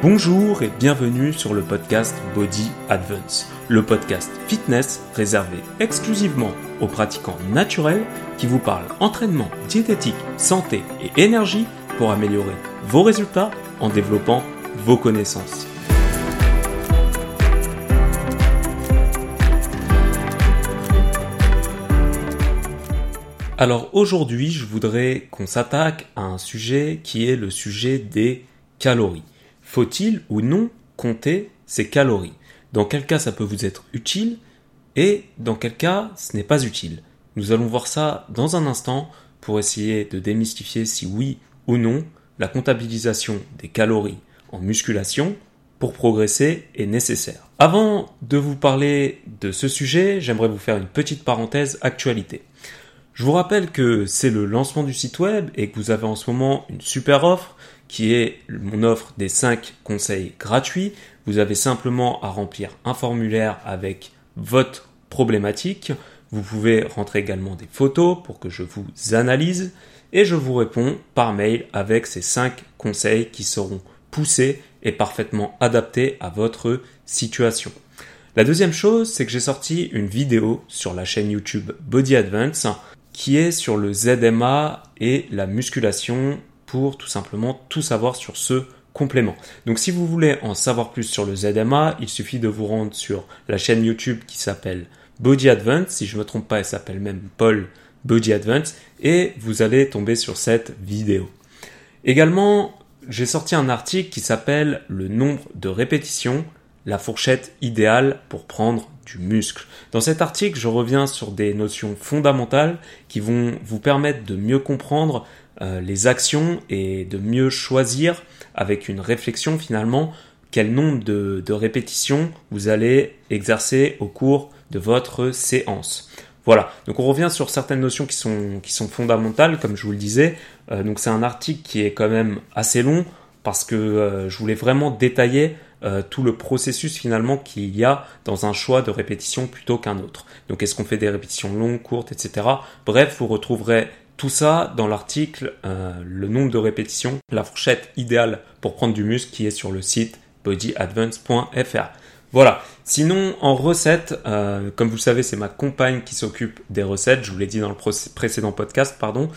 Bonjour et bienvenue sur le podcast Body Advance, le podcast fitness réservé exclusivement aux pratiquants naturels qui vous parlent entraînement, diététique, santé et énergie pour améliorer vos résultats en développant vos connaissances. Alors aujourd'hui, je voudrais qu'on s'attaque à un sujet qui est le sujet des calories. Faut-il ou non compter ses calories? Dans quel cas ça peut vous être utile et dans quel cas ce n'est pas utile? Nous allons voir ça dans un instant pour essayer de démystifier si oui ou non la comptabilisation des calories en musculation pour progresser est nécessaire. Avant de vous parler de ce sujet, j'aimerais vous faire une petite parenthèse actualité. Je vous rappelle que c'est le lancement du site web et que vous avez en ce moment une super offre qui est mon offre des 5 conseils gratuits. Vous avez simplement à remplir un formulaire avec votre problématique. Vous pouvez rentrer également des photos pour que je vous analyse et je vous réponds par mail avec ces 5 conseils qui seront poussés et parfaitement adaptés à votre situation. La deuxième chose, c'est que j'ai sorti une vidéo sur la chaîne YouTube Body Advance qui est sur le ZMA et la musculation pour tout simplement tout savoir sur ce complément. Donc si vous voulez en savoir plus sur le ZMA, il suffit de vous rendre sur la chaîne YouTube qui s'appelle Body Advance, si je ne me trompe pas, elle s'appelle même Paul Body Advance, et vous allez tomber sur cette vidéo. Également, j'ai sorti un article qui s'appelle Le nombre de répétitions, la fourchette idéale pour prendre du muscle. Dans cet article, je reviens sur des notions fondamentales qui vont vous permettre de mieux comprendre euh, les actions et de mieux choisir avec une réflexion finalement quel nombre de, répétitions vous allez exercer au cours de votre séance. Voilà, donc on revient sur certaines notions qui sont, qui sont fondamentales, comme je vous le disais. Euh, donc c'est un article qui est quand même assez long parce que euh, je voulais vraiment détailler tout le processus finalement qu'il y a dans un choix de répétition plutôt qu'un autre. Donc est-ce qu'on fait des répétitions longues, courtes, etc. Bref, vous retrouverez tout ça dans l'article, euh, le nombre de répétitions, la fourchette idéale pour prendre du muscle qui est sur le site bodyadvance.fr. Voilà. Sinon, en recette, euh, comme vous le savez, c'est ma compagne qui s'occupe des recettes. Je vous l'ai dit dans le précédent podcast, pardon.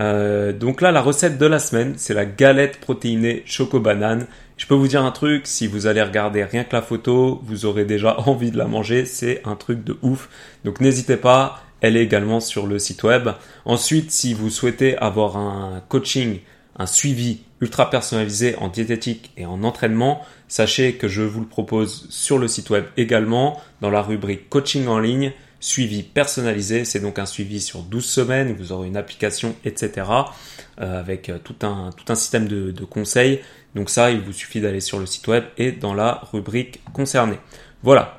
Euh, donc là, la recette de la semaine, c'est la galette protéinée choco banane. Je peux vous dire un truc, si vous allez regarder rien que la photo, vous aurez déjà envie de la manger. C'est un truc de ouf. Donc n'hésitez pas elle est également sur le site web. Ensuite, si vous souhaitez avoir un coaching, un suivi ultra personnalisé en diététique et en entraînement, sachez que je vous le propose sur le site web également dans la rubrique coaching en ligne, suivi personnalisé. C'est donc un suivi sur 12 semaines, vous aurez une application, etc. Euh, avec euh, tout un, système de conseils. Donc ça, il vous suffit d'aller sur le site web et dans la rubrique concernée. Voilà.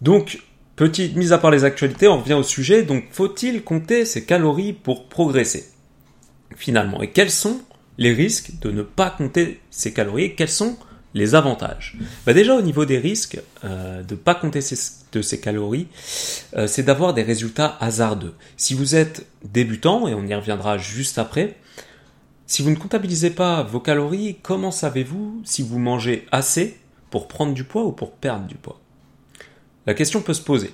Donc, Petite mise à part les actualités, on revient au sujet. Donc, faut-il compter ses calories pour progresser? Finalement, et quels sont les risques de ne pas compter ses calories quels sont les avantages? Bah Déjà, au niveau des risques euh, de ne pas compter ses, de ses calories, euh, c'est d'avoir des résultats hasardeux. Si vous êtes débutant, et on y reviendra juste après, si vous ne comptabilisez pas vos calories, comment savez-vous si vous mangez assez pour prendre du poids ou pour perdre du poids? La question peut se poser.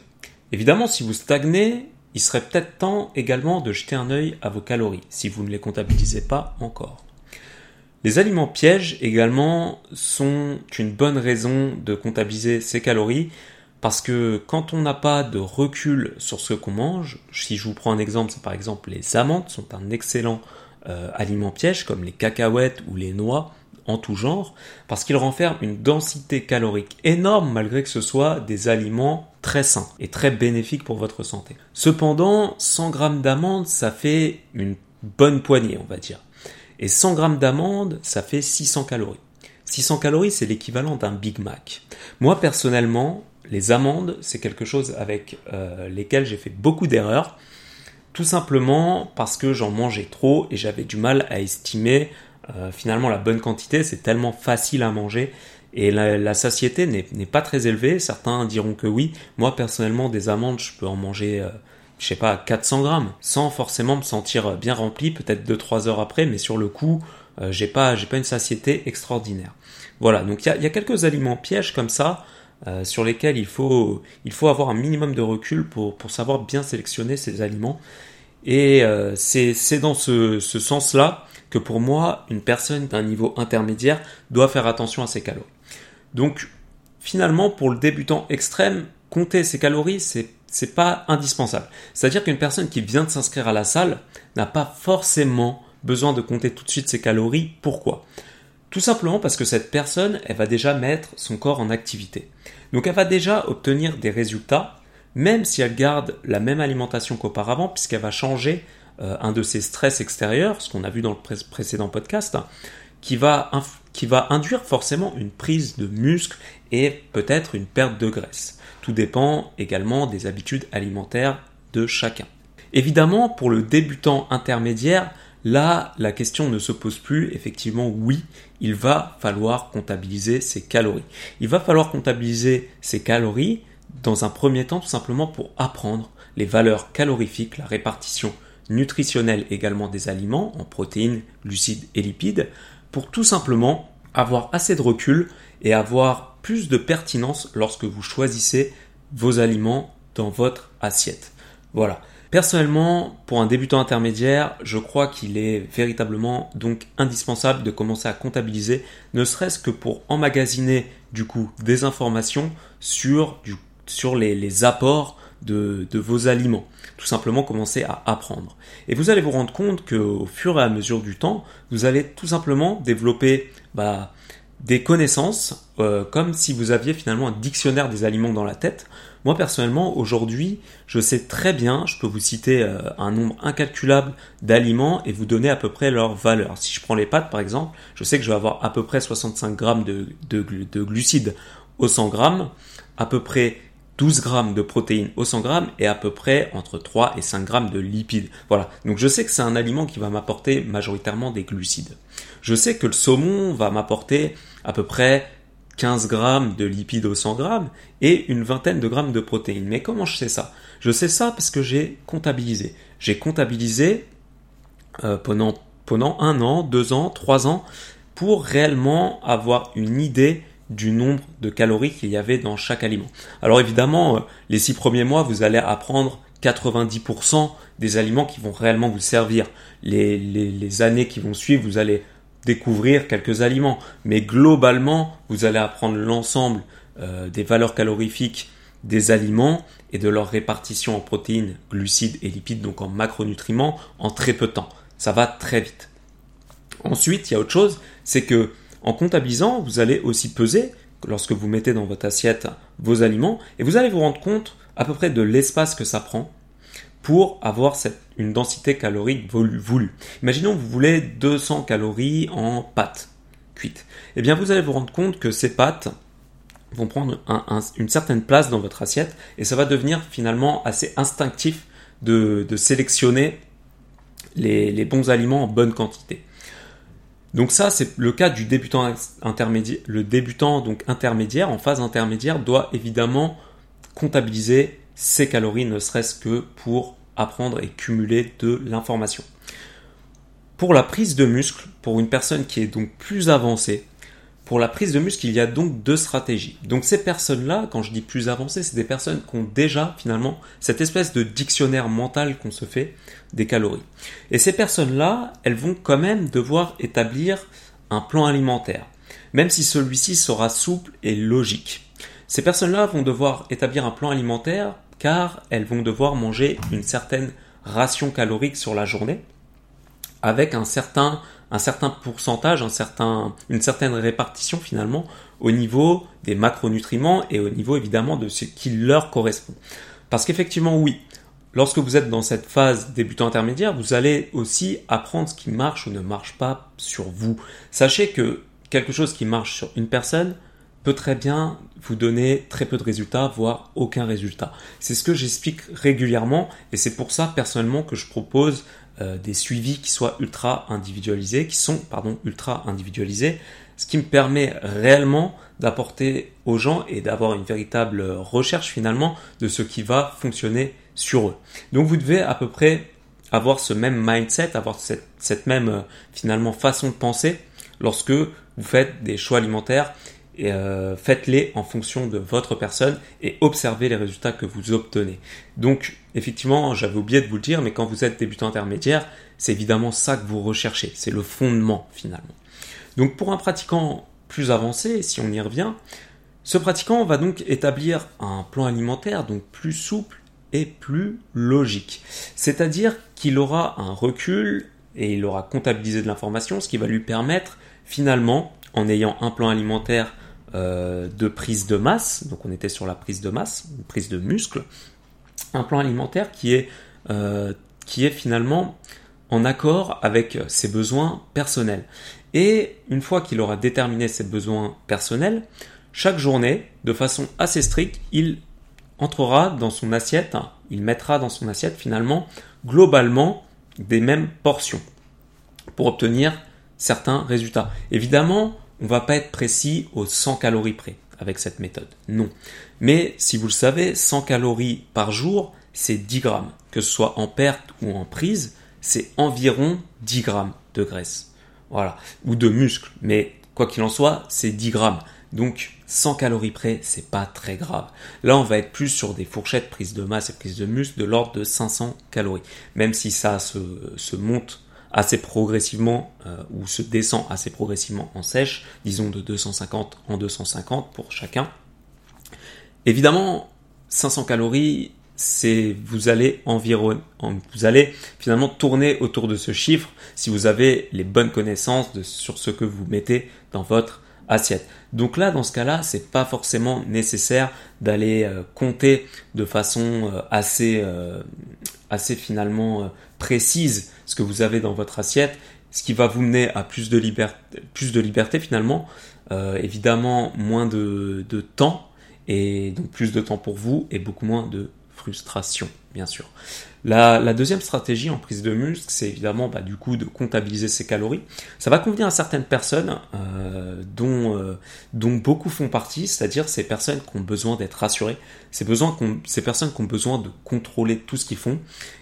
Évidemment, si vous stagnez, il serait peut-être temps également de jeter un œil à vos calories, si vous ne les comptabilisez pas encore. Les aliments pièges également sont une bonne raison de comptabiliser ses calories, parce que quand on n'a pas de recul sur ce qu'on mange, si je vous prends un exemple, c'est par exemple les amandes sont un excellent euh, aliment piège, comme les cacahuètes ou les noix, en tout genre, parce qu'ils renferment une densité calorique énorme malgré que ce soit des aliments très sains et très bénéfiques pour votre santé. Cependant, 100 grammes d'amandes, ça fait une bonne poignée, on va dire. Et 100 grammes d'amandes, ça fait 600 calories. 600 calories, c'est l'équivalent d'un Big Mac. Moi, personnellement, les amandes, c'est quelque chose avec euh, lesquels j'ai fait beaucoup d'erreurs. Tout simplement parce que j'en mangeais trop et j'avais du mal à estimer euh, finalement, la bonne quantité, c'est tellement facile à manger et la, satiété n'est pas très élevée. Certains diront que oui. Moi, personnellement, des amandes, je peux en manger, euh, je sais pas, 400 grammes, sans forcément me sentir bien rempli, peut-être 2-3 heures après, mais sur le coup, euh, j'ai pas, pas une satiété extraordinaire. Voilà, donc il y a, y a, quelques aliments pièges comme ça euh, sur lesquels il faut, il faut avoir un minimum de recul pour, pour savoir bien sélectionner ces aliments. Et euh, c'est dans ce, sens-là que pour moi, une personne d'un niveau intermédiaire doit faire attention à ses calories. Donc finalement, pour le débutant extrême, compter ses calories, c'est c'est pas indispensable. C'est-à-dire qu'une personne qui vient de s'inscrire à la salle n'a pas forcément besoin de compter tout de suite ses calories. Pourquoi? Tout simplement parce que cette personne, elle va déjà mettre son corps en activité. Donc elle va déjà obtenir des résultats, même si elle garde la même alimentation qu'auparavant, puisqu'elle va changer euh, un de ses stress extérieurs, ce qu'on a vu dans le précédent podcast, qui va, qui va induire forcément une prise de muscle et peut-être une perte de graisse. Tout dépend également des habitudes alimentaires de chacun. Évidemment, pour le débutant intermédiaire, là, la question ne se pose plus. Effectivement, oui, il va falloir comptabiliser ses calories. Il va falloir comptabiliser ses calories dans un premier temps tout simplement pour apprendre les valeurs calorifiques, la répartition nutritionnelle également des aliments en protéines, glucides et lipides, pour tout simplement avoir assez de recul et avoir plus de pertinence lorsque vous choisissez vos aliments dans votre assiette. Voilà. Personnellement, pour un débutant intermédiaire, je crois qu'il est véritablement donc indispensable de commencer à comptabiliser, ne serait-ce que pour emmagasiner du coup des informations sur, sur les, apports de, vos aliments. Tout simplement commencer à apprendre. Et vous allez vous rendre compte qu'au fur et à mesure du temps, vous allez tout simplement développer bah, des connaissances euh, comme si vous aviez finalement un dictionnaire des aliments dans la tête. Moi personnellement, aujourd'hui, je sais très bien, je peux vous citer euh, un nombre incalculable d'aliments et vous donner à peu près leur valeur. Si je prends les pâtes par exemple, je sais que je vais avoir à peu près 65 grammes de, de, de glucides au 100 grammes, à peu près 12 grammes de protéines au 100 grammes et à peu près entre 3 et 5 grammes de lipides. Voilà. Donc je sais que c'est un aliment qui va m'apporter majoritairement des glucides. Je sais que le saumon va m'apporter à peu près 15 grammes de lipides au 100 grammes et une vingtaine de grammes de protéines. Mais comment je sais ça? Je sais ça parce que j'ai comptabilisé. J'ai comptabilisé euh, pendant, pendant un an, deux ans, trois ans pour réellement avoir une idée du nombre de calories qu'il y avait dans chaque aliment. Alors évidemment, euh, les six premiers mois, vous allez apprendre 90% des aliments qui vont réellement vous servir. Les, années qui vont suivre, vous allez découvrir quelques aliments. Mais globalement, vous allez apprendre l'ensemble euh, des valeurs calorifiques des aliments et de leur répartition en protéines, glucides et lipides, donc en macronutriments, en très peu de temps. Ça va très vite. Ensuite, il y a autre chose, c'est que en comptabilisant, vous allez aussi peser lorsque vous mettez dans votre assiette vos aliments et vous allez vous rendre compte à peu près de l'espace que ça prend pour avoir une densité calorique voulue. Imaginons que vous voulez 200 calories en pâtes cuites. Eh bien, vous allez vous rendre compte que ces pâtes vont prendre une certaine place dans votre assiette et ça va devenir finalement assez instinctif de, sélectionner les bons aliments en bonne quantité. Donc ça, c'est le cas du débutant intermédiaire. Le débutant donc intermédiaire, en phase intermédiaire, doit évidemment comptabiliser ses calories, ne serait-ce que pour apprendre et cumuler de l'information. Pour la prise de muscle, pour une personne qui est donc plus avancée, pour la prise de muscle, il y a donc deux stratégies. Donc ces personnes-là, quand je dis plus avancées, c'est des personnes qui ont déjà finalement cette espèce de dictionnaire mental qu'on se fait des calories. Et ces personnes-là, elles vont quand même devoir établir un plan alimentaire, même si celui-ci sera souple et logique. Ces personnes-là vont devoir établir un plan alimentaire car elles vont devoir manger une certaine ration calorique sur la journée avec un certain un certain pourcentage, un certain, une certaine répartition finalement au niveau des macronutriments et au niveau évidemment de ce qui leur correspond. Parce qu'effectivement, oui, lorsque vous êtes dans cette phase débutant intermédiaire, vous allez aussi apprendre ce qui marche ou ne marche pas sur vous. Sachez que quelque chose qui marche sur une personne peut très bien vous donner très peu de résultats, voire aucun résultat. C'est ce que j'explique régulièrement et c'est pour ça personnellement que je propose euh, des suivis qui soient ultra individualisés, qui sont pardon ultra individualisés, ce qui me permet réellement d'apporter aux gens et d'avoir une véritable recherche finalement de ce qui va fonctionner sur eux. Donc vous devez à peu près avoir ce même mindset, avoir cette, cette même euh, finalement façon de penser lorsque vous faites des choix alimentaires euh, faites-les en fonction de votre personne et observez les résultats que vous obtenez. Donc effectivement, j'avais oublié de vous le dire, mais quand vous êtes débutant intermédiaire, c'est évidemment ça que vous recherchez, c'est le fondement finalement. Donc pour un pratiquant plus avancé, si on y revient, ce pratiquant va donc établir un plan alimentaire donc plus souple et plus logique. C'est-à-dire qu'il aura un recul et il aura comptabilisé de l'information, ce qui va lui permettre finalement, en ayant un plan alimentaire euh, de prise de masse, donc on était sur la prise de masse, une prise de muscle, un plan alimentaire qui est, euh, qui est finalement en accord avec ses besoins personnels. Et une fois qu'il aura déterminé ses besoins personnels, chaque journée, de façon assez stricte, il entrera dans son assiette, il mettra dans son assiette finalement globalement des mêmes portions pour obtenir certains résultats. Évidemment, on va pas être précis aux 100 calories près avec cette méthode. Non. Mais si vous le savez, 100 calories par jour, c'est 10 grammes. Que ce soit en perte ou en prise, c'est environ 10 grammes de graisse. Voilà. Ou de muscle. Mais quoi qu'il en soit, c'est 10 grammes. Donc 100 calories près, c'est pas très grave. Là, on va être plus sur des fourchettes prise de masse et prise de muscle de l'ordre de 500 calories. Même si ça se, se monte assez progressivement euh, ou se descend assez progressivement en sèche, disons de 250 en 250 pour chacun. Évidemment, 500 calories, c'est vous allez environ, vous allez finalement tourner autour de ce chiffre si vous avez les bonnes connaissances sur ce que vous mettez dans votre assiette. Donc là, dans ce cas-là, c'est pas forcément nécessaire d'aller euh, compter de façon euh, assez, assez finalement précise ce que vous avez dans votre assiette, ce qui va vous mener à plus de liberté, finalement, euh, évidemment moins de temps et donc plus de temps pour vous et beaucoup moins de frustration, bien sûr. La, deuxième stratégie en prise de muscle, c'est évidemment bah, du coup de comptabiliser ses calories. Ça va convenir à certaines personnes euh, dont, euh, dont beaucoup font partie, c'est-à-dire ces personnes qui ont besoin d'être rassurées, ces personnes qui ont besoin de contrôler tout ce qu'ils font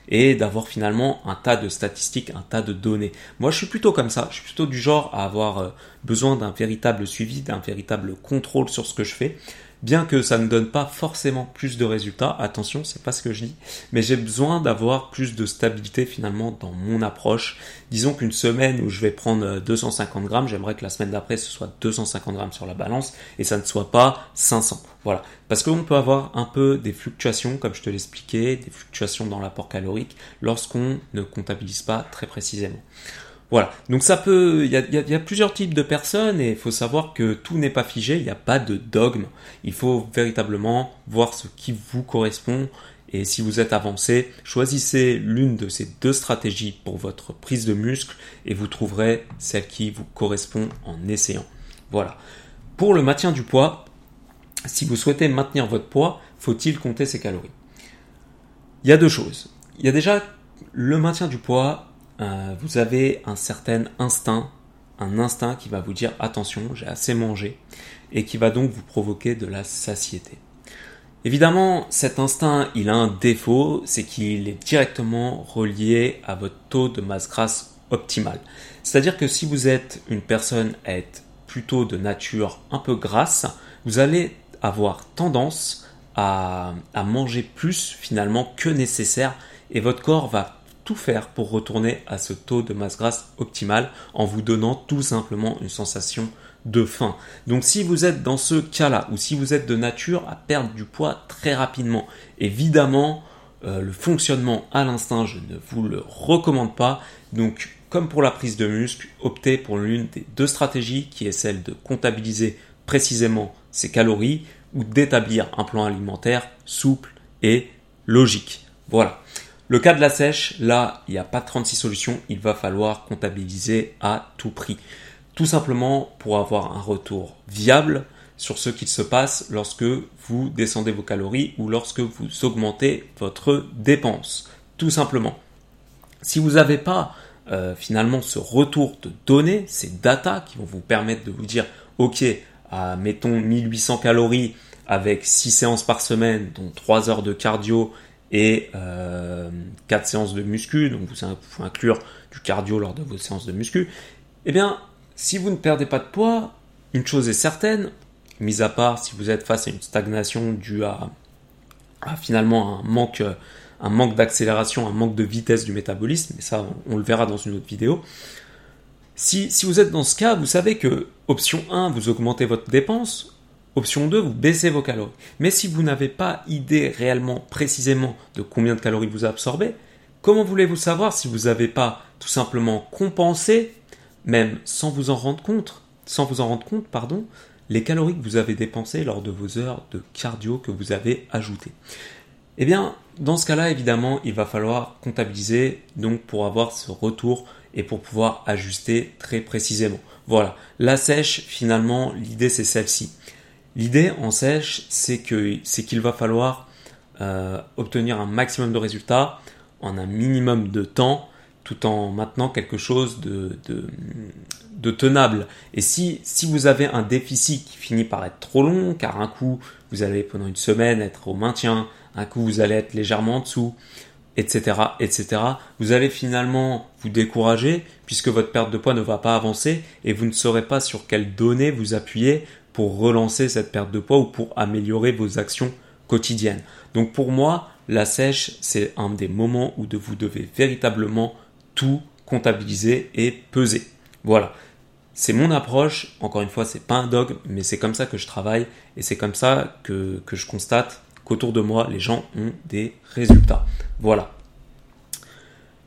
et d'avoir finalement un tas de statistiques, un tas de données. Moi, je suis plutôt comme ça. Je suis plutôt du genre à avoir euh, besoin d'un véritable suivi, d'un véritable contrôle sur ce que je fais bien que ça ne donne pas forcément plus de résultats, attention, c'est pas ce que je dis, mais j'ai besoin d'avoir plus de stabilité finalement dans mon approche. Disons qu'une semaine où je vais prendre 250 grammes, j'aimerais que la semaine d'après ce soit 250 grammes sur la balance et ça ne soit pas 500. Voilà. Parce qu'on peut avoir un peu des fluctuations, comme je te l'expliquais, des fluctuations dans l'apport calorique lorsqu'on ne comptabilise pas très précisément. Voilà. Donc ça peut, il y a, plusieurs types de personnes et il faut savoir que tout n'est pas figé, il n'y a pas de dogme. Il faut véritablement voir ce qui vous correspond et si vous êtes avancé, choisissez l'une de ces deux stratégies pour votre prise de muscle et vous trouverez celle qui vous correspond en essayant. Voilà. Pour le maintien du poids, si vous souhaitez maintenir votre poids, faut-il compter ses calories? Il y a deux choses. Il y a déjà le maintien du poids euh, vous avez un certain instinct, un instinct qui va vous dire attention, j'ai assez mangé, et qui va donc vous provoquer de la satiété. Évidemment, cet instinct, il a un défaut, c'est qu'il est directement relié à votre taux de masse grasse optimal. C'est-à-dire que si vous êtes une personne être plutôt de nature un peu grasse, vous allez avoir tendance à, à manger plus finalement que nécessaire et votre corps va tout faire pour retourner à ce taux de masse grasse optimal en vous donnant tout simplement une sensation de faim. Donc si vous êtes dans ce cas-là ou si vous êtes de nature à perdre du poids très rapidement, évidemment euh, le fonctionnement à l'instinct, je ne vous le recommande pas. Donc comme pour la prise de muscle, optez pour l'une des deux stratégies qui est celle de comptabiliser précisément ses calories ou d'établir un plan alimentaire souple et logique. Voilà. Le cas de la sèche, là, il n'y a pas 36 solutions, il va falloir comptabiliser à tout prix. Tout simplement pour avoir un retour viable sur ce qu'il se passe lorsque vous descendez vos calories ou lorsque vous augmentez votre dépense. Tout simplement. Si vous n'avez pas euh, finalement ce retour de données, ces data qui vont vous permettre de vous dire, ok, mettons 1800 calories avec 6 séances par semaine, dont 3 heures de cardio et 4 séances de muscu, donc vous pouvez inclure du cardio lors de vos séances de muscu, eh bien, si vous ne perdez pas de poids, une chose est certaine, mis à part si vous êtes face à une stagnation due à, finalement un manque, un manque d'accélération, un manque de vitesse du métabolisme, mais ça on, le verra dans une autre vidéo. Si, si, vous êtes dans ce cas, vous savez que option 1, vous augmentez votre dépense, option 2, vous baissez vos calories. Mais si vous n'avez pas idée réellement précisément de combien de calories vous absorbez, comment voulez-vous savoir si vous n'avez pas tout simplement compensé, même sans vous en rendre compte, sans vous en rendre compte, pardon, les calories que vous avez dépensées lors de vos heures de cardio que vous avez ajoutées? Eh bien, dans ce cas-là, évidemment, il va falloir comptabiliser donc pour avoir ce retour et pour pouvoir ajuster très précisément. Voilà, la sèche, finalement, l'idée c'est celle-ci. L'idée en sèche, c'est que c'est qu'il va falloir euh, obtenir un maximum de résultats en un minimum de temps, tout en maintenant quelque chose de, tenable. Et si, si vous avez un déficit qui finit par être trop long, car un coup vous allez pendant une semaine être au maintien, un coup vous allez être légèrement en dessous, etc., etc., vous allez finalement vous décourager puisque votre perte de poids ne va pas avancer et vous ne saurez pas sur quelles données vous appuyer pour relancer cette perte de poids ou pour améliorer vos actions quotidiennes. Donc pour moi, la sèche, c'est un des moments où vous devez véritablement tout comptabiliser et peser. Voilà. C'est mon approche, encore une fois, c'est pas un dogme, mais c'est comme ça que je travaille et c'est comme ça que, que je constate qu'autour de moi, les gens ont des résultats. Voilà.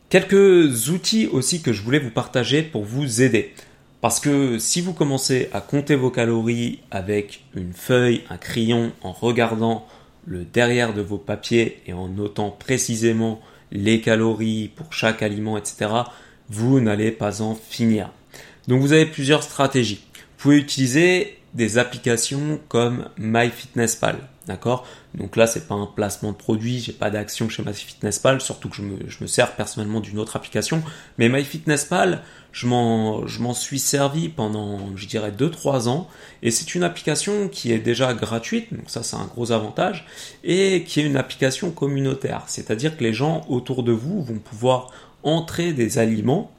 Quelques outils aussi que je voulais vous partager pour vous aider. Parce que si vous commencez à compter vos calories avec une feuille, un crayon, en regardant le derrière de vos papiers et en notant précisément les calories pour chaque aliment, etc., vous n'allez pas en finir. Donc vous avez plusieurs stratégies. Vous pouvez utiliser des applications comme MyFitnessPal. D'accord? Donc là, c'est pas un placement de produit, j'ai pas d'action chez MyFitnessPal, surtout que je me, je me sers personnellement d'une autre application. Mais MyFitnessPal, je m'en, suis servi pendant, je dirais, 2-3 ans. Et c'est une application qui est déjà gratuite, donc ça, c'est un gros avantage. Et qui est une application communautaire. C'est-à-dire que les gens autour de vous vont pouvoir entrer des aliments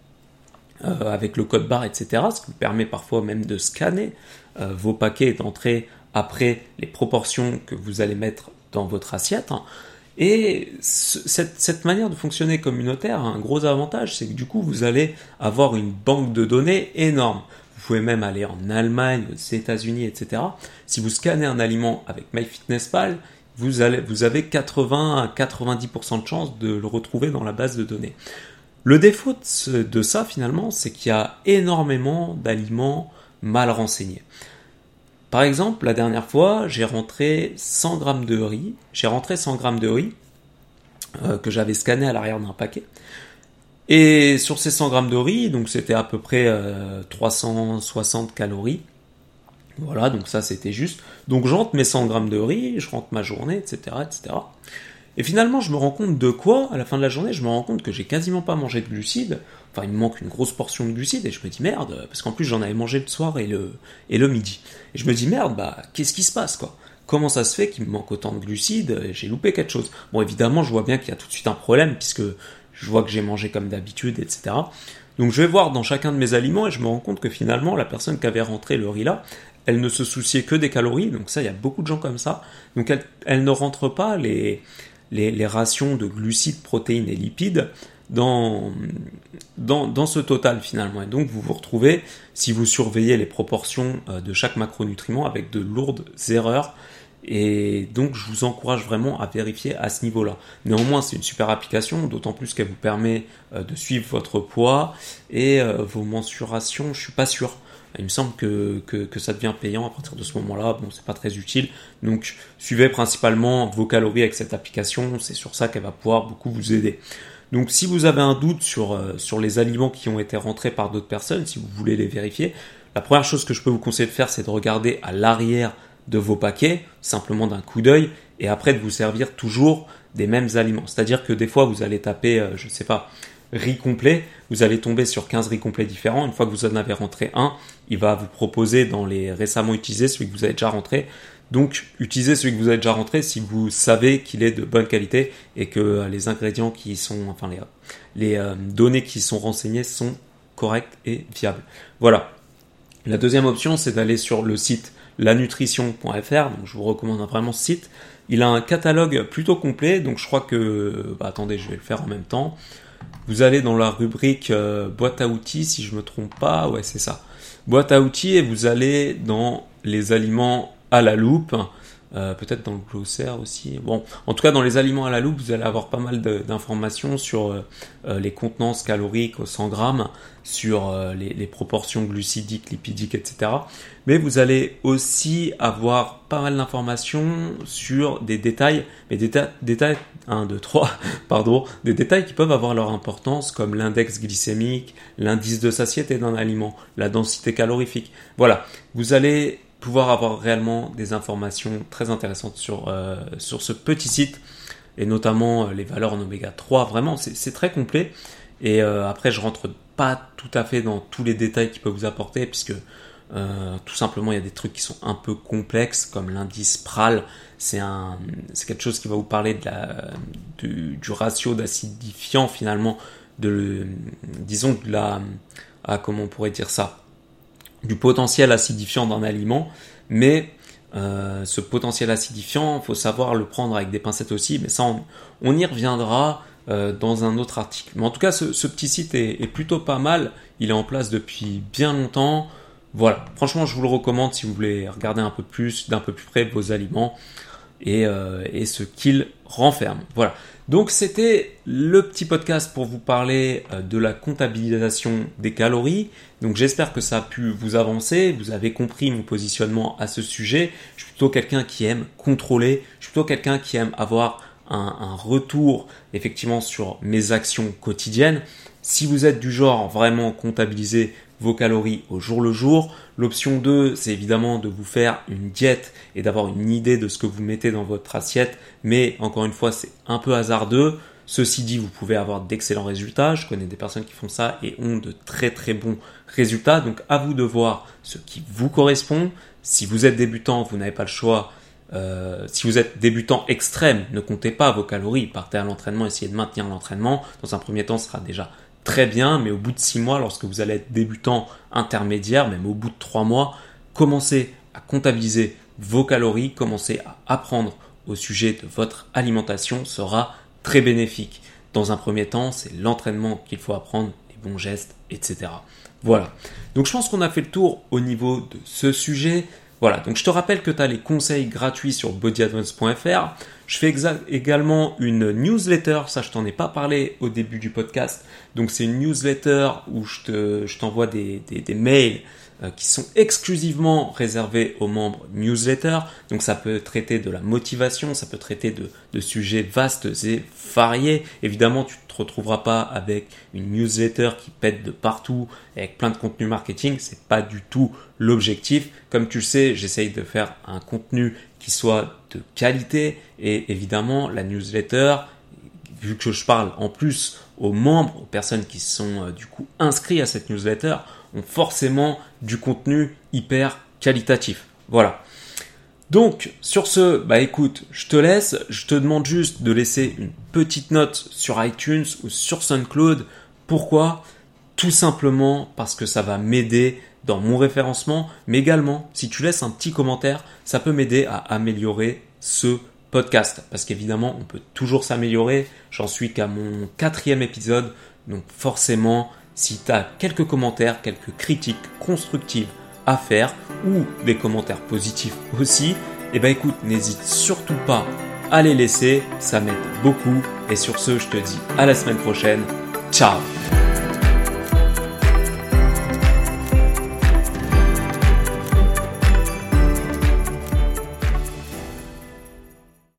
euh, avec le code barre, etc. Ce qui vous permet parfois même de scanner euh, vos paquets et d'entrer après les proportions que vous allez mettre dans votre assiette. Et cette, cette, manière de fonctionner communautaire a un gros avantage, c'est que du coup vous allez avoir une banque de données énorme. Vous pouvez même aller en Allemagne, aux États-Unis, etc. Si vous scannez un aliment avec MyFitnessPal, vous, allez, vous avez 80 à 90% de chances de le retrouver dans la base de données. Le défaut de ça finalement, c'est qu'il y a énormément d'aliments mal renseignés. Par exemple, la dernière fois, j'ai rentré 100 grammes de riz. J'ai rentré 100 grammes de riz euh, que j'avais scanné à l'arrière d'un paquet. Et sur ces 100 grammes de riz, donc c'était à peu près 360 euh, calories. Voilà, donc ça c'était juste. Donc j'entre mes 100 grammes de riz, je rentre ma journée, etc., etc. Et finalement, je me rends compte de quoi À la fin de la journée, je me rends compte que j'ai quasiment pas mangé de glucides. Enfin, il me manque une grosse portion de glucides et je me dis merde, parce qu'en plus j'en avais mangé le soir et le, et le midi. Et je me dis merde, bah qu'est-ce qui se passe quoi? Comment ça se fait qu'il me manque autant de glucides J'ai loupé quelque chose? Bon, évidemment, je vois bien qu'il y a tout de suite un problème puisque je vois que j'ai mangé comme d'habitude, etc. Donc je vais voir dans chacun de mes aliments et je me rends compte que finalement la personne qui avait rentré le riz là, elle ne se souciait que des calories. Donc ça, il y a beaucoup de gens comme ça. Donc elle, elle ne rentre pas les, les, rations de glucides, protéines et lipides dans, ce total finalement. Et donc vous vous retrouvez, si vous surveillez les proportions euh, de chaque macronutriment, avec de lourdes erreurs. Et donc je vous encourage vraiment à vérifier à ce niveau-là. Néanmoins, c'est une super application, d'autant plus qu'elle vous permet euh, de suivre votre poids et euh, vos mensurations, je suis pas sûr. Il me semble que, ça devient payant à partir de ce moment-là. Bon, c'est pas très utile. Donc, suivez principalement vos calories avec cette application. C'est sur ça qu'elle va pouvoir beaucoup vous aider. Donc, si vous avez un doute sur, euh, sur les aliments qui ont été rentrés par d'autres personnes, si vous voulez les vérifier, la première chose que je peux vous conseiller de faire, c'est de regarder à l'arrière de vos paquets, simplement d'un coup d'œil, et après de vous servir toujours des mêmes aliments. C'est-à-dire que des fois, vous allez taper, je euh, je sais pas, riz complet, vous allez tomber sur 15 riz complets différents. Une fois que vous en avez rentré un, il va vous proposer dans les récemment utilisés celui que vous avez déjà rentré. Donc, utilisez celui que vous avez déjà rentré si vous savez qu'il est de bonne qualité et que euh, les ingrédients qui sont, enfin les, les euh, données qui sont renseignées sont correctes et viables. Voilà. La deuxième option, c'est d'aller sur le site lanutrition.fr. Donc, je vous recommande vraiment ce site. Il a un catalogue plutôt complet, donc je crois que, bah, attendez, je vais le faire en même temps. Vous allez dans la rubrique euh, boîte à outils, si je me trompe pas, ouais, c'est ça. Boîte à outils et vous allez dans les aliments à la loupe. Euh, peut-être dans le glossaire aussi. Bon, en tout cas, dans les aliments à la loupe, vous allez avoir pas mal d'informations sur euh, euh, les contenances caloriques au 100 grammes, sur les, proportions glucidiques, lipidiques, etc. Mais vous allez aussi avoir pas mal d'informations sur des détails, mais des détails 1, 2, 3, pardon, des détails qui peuvent avoir leur importance, comme l'index glycémique, l'indice de satiété d'un aliment, la densité calorifique. Voilà, vous allez pouvoir avoir réellement des informations très intéressantes sur, euh, sur ce petit site et notamment euh, les valeurs en oméga 3. Vraiment, c'est très complet. Et euh, après, je rentre pas tout à fait dans tous les détails qu'il peut vous apporter puisque tout simplement il y a des trucs qui sont un peu complexes comme l'indice PRAL. C'est quelque chose qui va vous parler de la, du, du ratio d'acidifiant finalement de, disons de la, ah, comment on pourrait dire ça? Du potentiel acidifiant d'un aliment, mais euh, ce potentiel acidifiant, il faut savoir le prendre avec des pincettes aussi, mais ça on, y reviendra euh, dans un autre article. Mais en tout cas, ce, petit site est, plutôt pas mal, il est en place depuis bien longtemps. Voilà, franchement, je vous le recommande si vous voulez regarder un peu plus, d'un peu plus près vos aliments et, euh, et ce qu'ils renferment. Voilà. Donc c'était le petit podcast pour vous parler euh, de la comptabilisation des calories. Donc j'espère que ça a pu vous avancer, vous avez compris mon positionnement à ce sujet. Je suis plutôt quelqu'un qui aime contrôler, je suis plutôt quelqu'un qui aime avoir un, un, retour effectivement sur mes actions quotidiennes. Si vous êtes du genre vraiment comptabiliser vos calories au jour le jour. L'option 2, c'est évidemment de vous faire une diète et d'avoir une idée de ce que vous mettez dans votre assiette, mais encore une fois, c'est un peu hasardeux. Ceci dit, vous pouvez avoir d'excellents résultats. Je connais des personnes qui font ça et ont de très très bons résultats. Donc à vous de voir ce qui vous correspond. Si vous êtes débutant, vous n'avez pas le choix. Euh, si vous êtes débutant extrême, ne comptez pas vos calories. Partez à l'entraînement, essayez de maintenir l'entraînement. Dans un premier temps, ce sera déjà très bien, mais au bout de six mois, lorsque vous allez être débutant intermédiaire, même au bout de trois mois, commencez à comptabiliser vos calories, commencez à apprendre au sujet de votre alimentation sera très bénéfique. Dans un premier temps, c'est l'entraînement qu'il faut apprendre, les bons gestes, etc. Voilà. Donc je pense qu'on a fait le tour au niveau de ce sujet. Voilà, donc je te rappelle que tu as les conseils gratuits sur bodyadvance.fr. Je fais également une newsletter, ça je t'en ai pas parlé au début du podcast. Donc c'est une newsletter où je t'envoie des, des, mails euh, qui sont exclusivement réservés aux membres newsletter. Donc ça peut traiter de la motivation, ça peut traiter de, de sujets vastes et variés. Évidemment, tu te retrouveras pas avec une newsletter qui pète de partout avec plein de contenu marketing. C'est pas du tout l'objectif. Comme tu le sais, j'essaye de faire un contenu qui soit de qualité et évidemment la newsletter, vu que je parle en plus aux membres, aux personnes qui sont euh, du coup inscrits à cette newsletter, ont forcément du contenu hyper qualitatif. Voilà. Donc, sur ce, bah écoute, je te laisse, je te demande juste de laisser une petite note sur iTunes ou sur SoundCloud. Pourquoi? Tout simplement parce que ça va m'aider dans mon référencement, mais également, si tu laisses un petit commentaire, ça peut m'aider à améliorer ce podcast. Parce qu'évidemment, on peut toujours s'améliorer. J'en suis qu'à mon quatrième épisode. Donc forcément, si tu as quelques commentaires, quelques critiques constructives à faire, ou des commentaires positifs aussi, eh ben écoute, n'hésite surtout pas à les laisser. Ça m'aide beaucoup. Et sur ce, je te dis à la semaine prochaine. Ciao